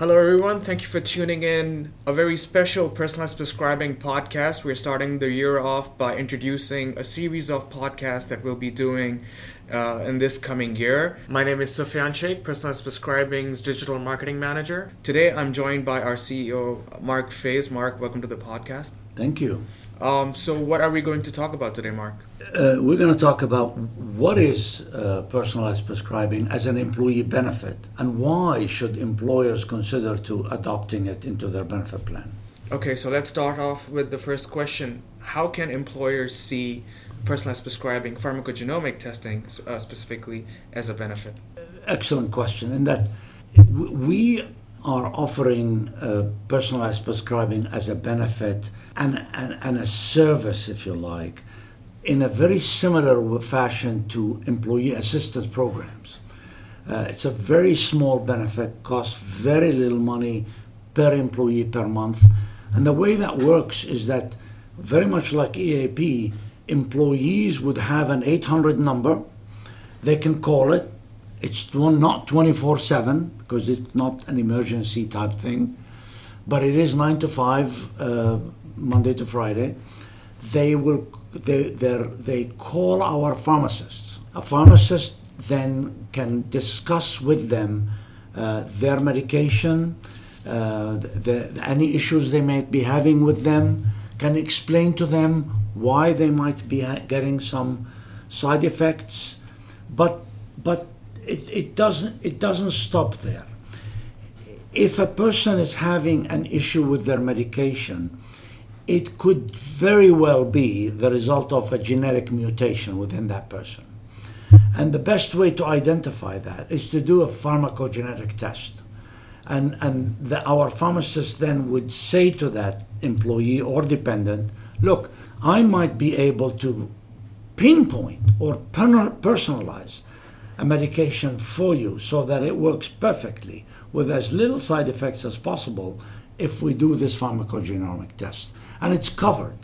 Hello, everyone. Thank you for tuning in. A very special personalized prescribing podcast. We're starting the year off by introducing a series of podcasts that we'll be doing uh, in this coming year. My name is Sufyan Sheikh, Personalized Prescribing's Digital Marketing Manager. Today, I'm joined by our CEO, Mark Faze. Mark, welcome to the podcast. Thank you. Um, so, what are we going to talk about today, Mark? Uh, we're going to talk about what is uh, personalized prescribing as an employee benefit and why should employers consider to adopting it into their benefit plan. Okay, so let's start off with the first question. How can employers see personalized prescribing, pharmacogenomic testing uh, specifically, as a benefit? Excellent question. In that we are offering uh, personalized prescribing as a benefit and, and, and, a service, if you like, in a very similar fashion to employee assistance programs. Uh, it's a very small benefit, costs very little money per employee per month. And the way that works is that, very much like EAP, employees would have an 800 number. They can call it it's not 24 7 because it's not an emergency type thing, but it is 9 to 5, uh, Monday to Friday. They will they, they call our pharmacists. A pharmacist then can discuss with them uh, their medication, uh, the, the, any issues they might be having with them, can explain to them why they might be getting some side effects, but but it, it doesn't it doesn't stop there. If a person is having an issue with their medication, it could very well be the result of a genetic mutation within that person. And the best way to identify that is to do a pharmacogenetic test. And, and the, our pharmacist then would say to that employee or dependent, look, I might be able to pinpoint or personalize a medication for you so that it works perfectly with as little side effects as possible if we do this pharmacogenomic test. And it's covered.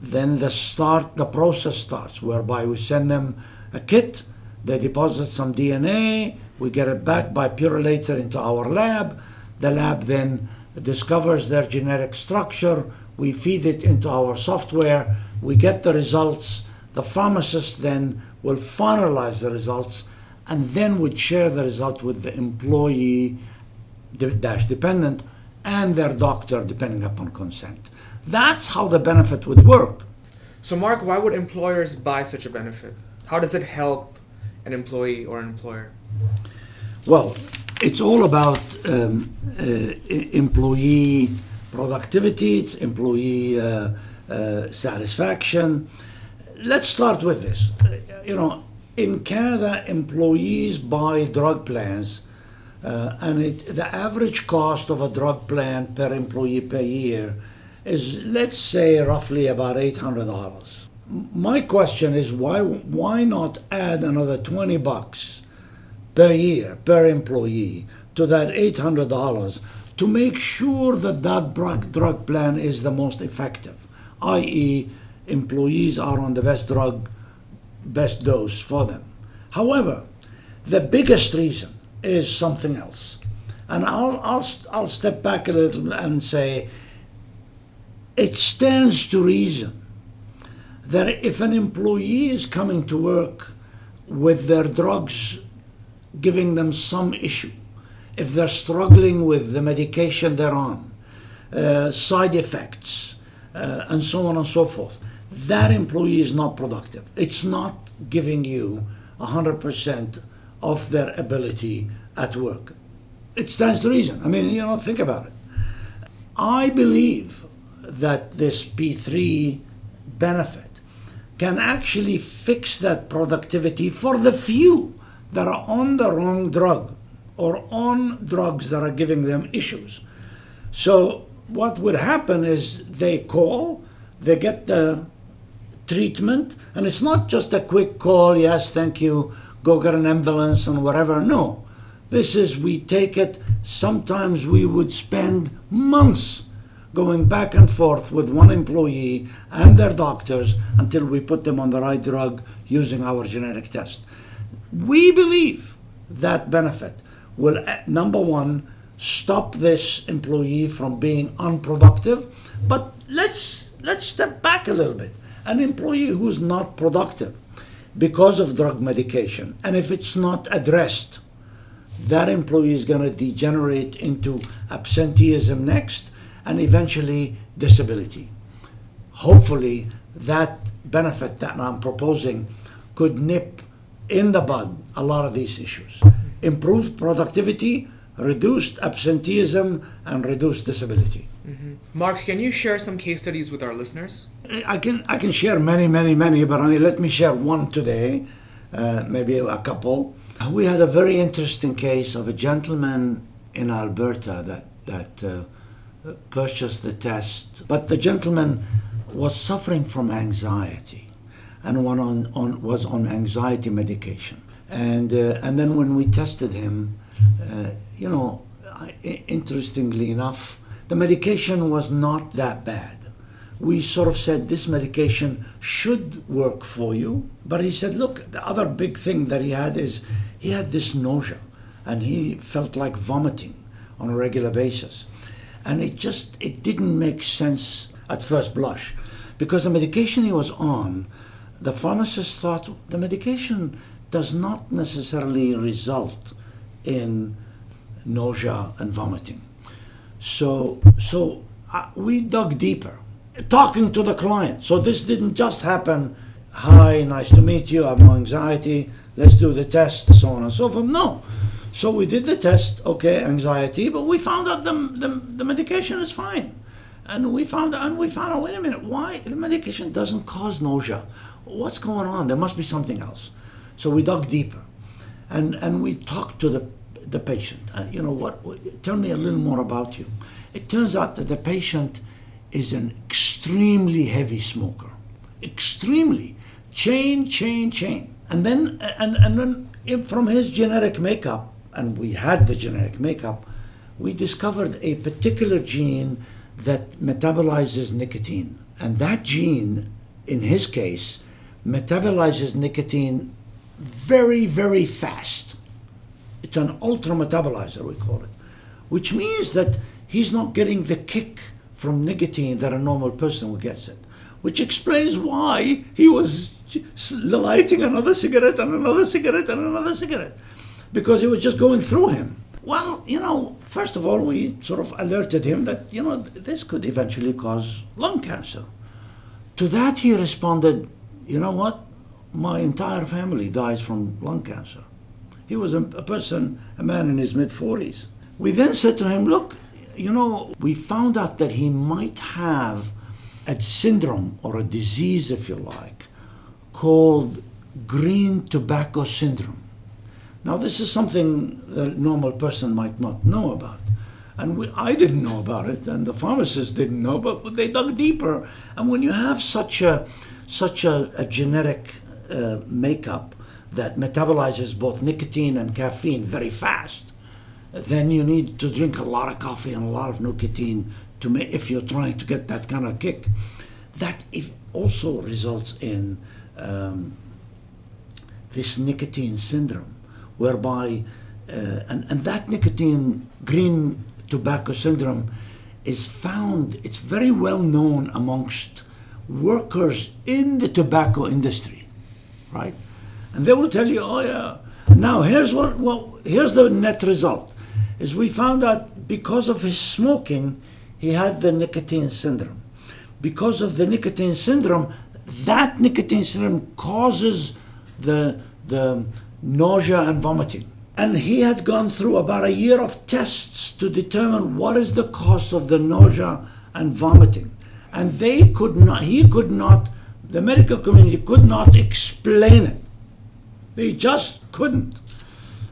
Then the start the process starts whereby we send them a kit, they deposit some DNA, we get it back by Purolator into our lab. The lab then discovers their genetic structure, we feed it into our software, we get the results. The pharmacist then will finalize the results and then would share the result with the employee dash dependent and their doctor depending upon consent. That's how the benefit would work. So Mark, why would employers buy such a benefit? How does it help an employee or an employer? Well, it's all about um, uh, employee productivity, it's employee uh, uh, satisfaction. Let's start with this you know, in Canada, employees buy drug plans, uh, and it, the average cost of a drug plan per employee per year is, let's say, roughly about eight hundred dollars. My question is why why not add another twenty bucks per year per employee to that eight hundred dollars to make sure that that drug, drug plan is the most effective, i.e., employees are on the best drug best dose for them. However, the biggest reason is something else. And I'll, I'll, I'll step back a little and say it stands to reason that if an employee is coming to work with their drugs giving them some issue, if they're struggling with the medication they're on, uh, side effects, uh, and so on and so forth, that employee is not productive. It's not giving you 100% of their ability at work. It stands to reason. I mean, you know, think about it. I believe that this P3 benefit can actually fix that productivity for the few that are on the wrong drug or on drugs that are giving them issues. So, what would happen is they call, they get the treatment. And it's not just a quick call, yes, thank you, go get an ambulance and whatever. No. This is, we take it, sometimes we would spend months going back and forth with one employee and their doctors until we put them on the right drug using our genetic test. We believe that benefit will, eh, number one, stop this employee from being unproductive. But let's let's step back a little bit. An employee who's not productive because of drug medication, and if it's not addressed, that employee is going to degenerate into absenteeism next and eventually disability. Hopefully, that benefit that I'm proposing could nip in the bud a lot of these issues. Improved productivity, reduced absenteeism, and reduced disability. Mm-hmm. Mark, can you share some case studies with our listeners? I can I can share many, many, many, but I mean, let me share one today, uh, maybe a couple. We had a very interesting case of a gentleman in Alberta that that uh, purchased the test, but the gentleman was suffering from anxiety, and on, on was on anxiety medication, and uh, and then when we tested him, uh, you know, interestingly enough, the medication was not that bad we sort of said this medication should work for you. But he said, look, the other big thing that he had is he had this nausea and he felt like vomiting on a regular basis. And it just it didn't make sense at first blush because the medication he was on, the pharmacist thought the medication does not necessarily result in nausea and vomiting. So so uh, we dug deeper talking to the client. So this didn't just happen, hi, nice to meet you, I have anxiety, let's do the test, so on and so forth. No. So we did the test, okay, anxiety, but we found out the, the, the medication is fine. And we found and we found out, wait a minute, why the medication doesn't cause nausea? What's going on? There must be something else. So we dug deeper. And and we talked to the the patient. Uh, you know what? Tell me a little more about you. It turns out that the patient is an extremely heavy smoker. Extremely. Chain, chain, chain. And then, and, and then from his genetic makeup, and we had the genetic makeup, we discovered a particular gene that metabolizes nicotine. And that gene, in his case, metabolizes nicotine very, very fast. It's an ultra metabolizer, we call it, which means that he's not getting the kick from nicotine that a normal person would get it, which explains why he was lighting another cigarette and another cigarette and another cigarette, because it was just going through him. Well, you know, first of all, we sort of alerted him that, you know, this could eventually cause lung cancer. To that, he responded, you know what? My entire family dies from lung cancer. He was a, a person, a man in his mid 40s. We then said to him, look, you know, we found out that he might have a syndrome or a disease, if you like, called green tobacco syndrome. Now, this is something the normal person might not know about. And we, I didn't know about it, and the pharmacists didn't know, but they dug deeper. And when you have such a, such a, a genetic uh, makeup that metabolizes both nicotine and caffeine very fast, then you need to drink a lot of coffee and a lot of nicotine to make, if you're trying to get that kind of kick. That also results in um, this nicotine syndrome, whereby, uh, and, and that nicotine green tobacco syndrome is found, it's very well known amongst workers in the tobacco industry, right? And they will tell you, oh yeah. Now here's what, well, here's the net result is we found out because of his smoking, he had the nicotine syndrome. Because of the nicotine syndrome, that nicotine syndrome causes the, the nausea and vomiting. And he had gone through about a year of tests to determine what is the cause of the nausea and vomiting. And they could not, he could not, the medical community could not explain it. They just couldn't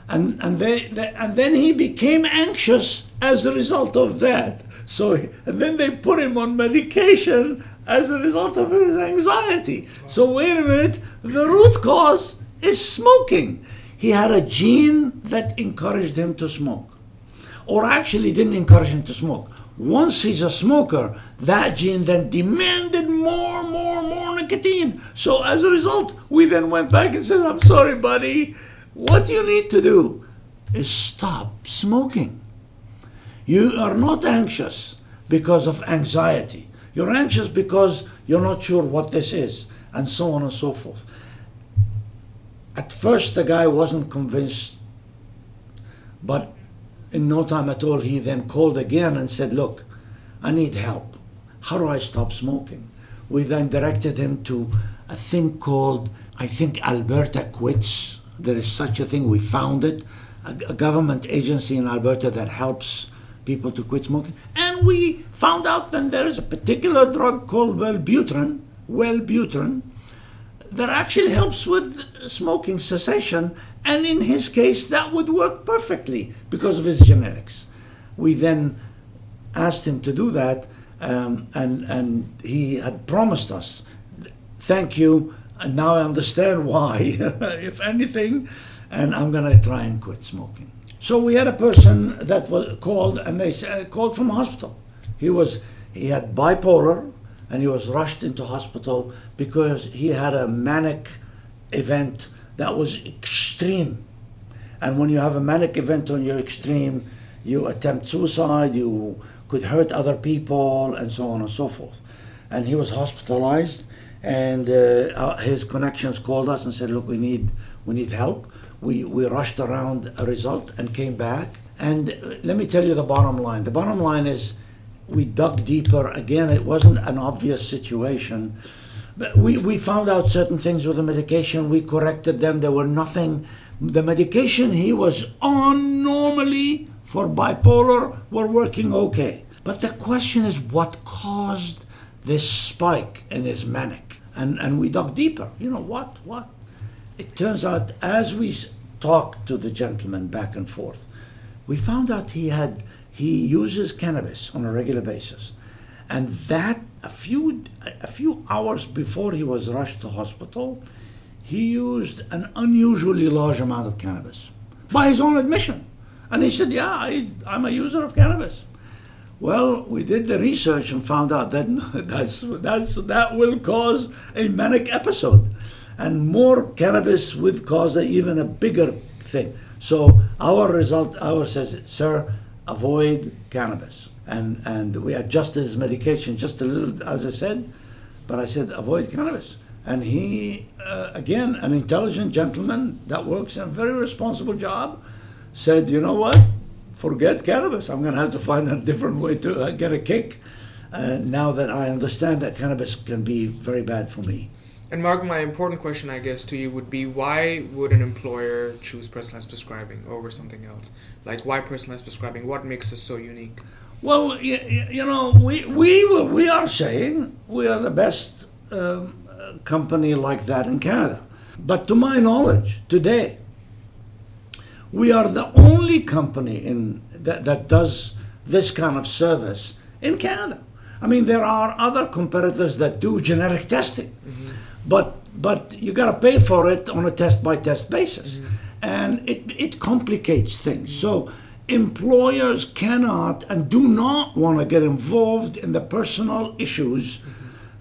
and and they, they, and then he became anxious as a result of that. So and then they put him on medication as a result of his anxiety. So wait a minute, the root cause is smoking. He had a gene that encouraged him to smoke, or actually didn't encourage him to smoke. Once he's a smoker, that gene then demanded more, more, more nicotine. So as a result, we then went back and said, "I'm sorry, buddy." What you need to do is stop smoking. You are not anxious because of anxiety. You're anxious because you're not sure what this is, and so on and so forth. At first, the guy wasn't convinced, but in no time at all, he then called again and said, Look, I need help. How do I stop smoking? We then directed him to a thing called, I think, Alberta Quits. There is such a thing. We found it, a, a government agency in Alberta that helps people to quit smoking. And we found out that there is a particular drug called Wellbutrin, Wellbutrin, that actually helps with smoking cessation. And in his case, that would work perfectly because of his genetics. We then asked him to do that, um, and, and he had promised us, thank you, and now I understand why, if anything, and I'm going to try and quit smoking. So we had a person that was called, and they uh, called from hospital. He was he had bipolar, and he was rushed into hospital because he had a manic event that was extreme. And when you have a manic event on your extreme, you attempt suicide, you could hurt other people, and so on and so forth. And he was hospitalized, and uh, his connections called us and said, "Look, we need we need help." We we rushed around a result and came back. And uh, let me tell you the bottom line. The bottom line is, we dug deeper. Again, it wasn't an obvious situation. But we, we found out certain things with the medication. We corrected them. There were nothing. The medication he was on normally for bipolar were working okay. But the question is what caused this spike in his manic? And, and we dug deeper. You know, what? What? It turns out, as we talked to the gentleman back and forth, we found out he had he uses cannabis on a regular basis, and that a few a few hours before he was rushed to hospital, he used an unusually large amount of cannabis by his own admission. And he said, Yeah, I, I'm a user of cannabis. Well, we did the research and found out that that's, that's, that will cause a manic episode. And more cannabis would cause a, even a bigger thing. So our result, our says, sir, avoid cannabis. And, and we adjusted his medication just a little, as I said, but I said, avoid cannabis. And he, uh, again, an intelligent gentleman that works in a very responsible job, said, you know what? Forget cannabis. I'm going to have to find a different way to uh, get a kick uh, now that I understand that cannabis can be very bad for me. And Mark, my important question, I guess, to you would be why would an employer choose personalized prescribing over something else? Like, why personalized prescribing? What makes us so unique? Well, you, you know, we, we, we are saying we are the best um, company like that in Canada. But to my knowledge, today, we are the only company in that, that does this kind of service in Canada. I mean, there are other competitors that do genetic testing, mm-hmm. but but you got to pay for it on a test by test basis, mm-hmm. and it it complicates things. Mm-hmm. So employers cannot and do not want to get involved in the personal issues,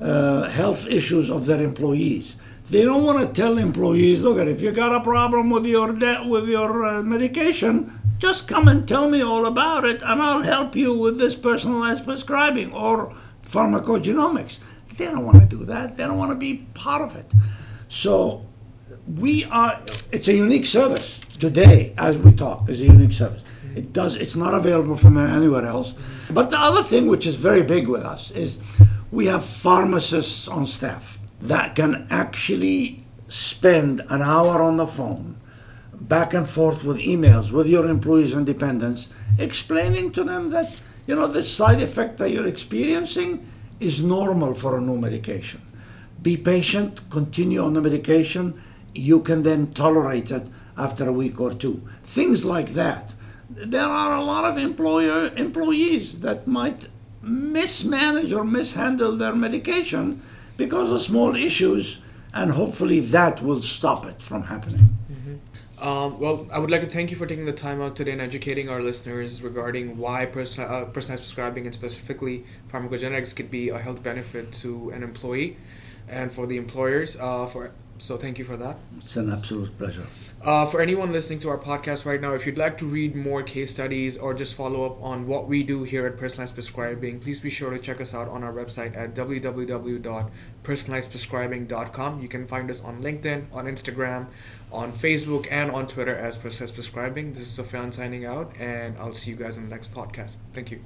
uh, health issues of their employees. They don't want to tell employees, look, if you got a problem with your de- with your uh, medication, just come and tell me all about it, and I'll help you with this personalized prescribing or pharmacogenomics. They don't want to do that. They don't want to be part of it. So we are. It's a unique service today, as we talk. It's a unique service. It does. It's not available from anywhere else. But the other thing, which is very big with us, is we have pharmacists on staff that can actually spend an hour on the phone back and forth with emails with your employees and dependents explaining to them that you know the side effect that you're experiencing is normal for a new medication be patient continue on the medication you can then tolerate it after a week or two things like that there are a lot of employer employees that might mismanage or mishandle their medication because of small issues, and hopefully that will stop it from happening. Mm-hmm. Um, well, I would like to thank you for taking the time out today and educating our listeners regarding why person- uh, personalized prescribing and specifically pharmacogenetics could be a health benefit to an employee and for the employers. Uh, for So thank you for that. It's an absolute pleasure. Uh, for anyone listening to our podcast right now, if you'd like to read more case studies or just follow up on what we do here at Personalized Prescribing, please be sure to check us out on our website at www.personalizedprescribing.com. You can find us on LinkedIn, on Instagram, on Facebook, and on Twitter as Personalized Prescribing. This is Sufyan signing out, and I'll see you guys in the next podcast. Thank you.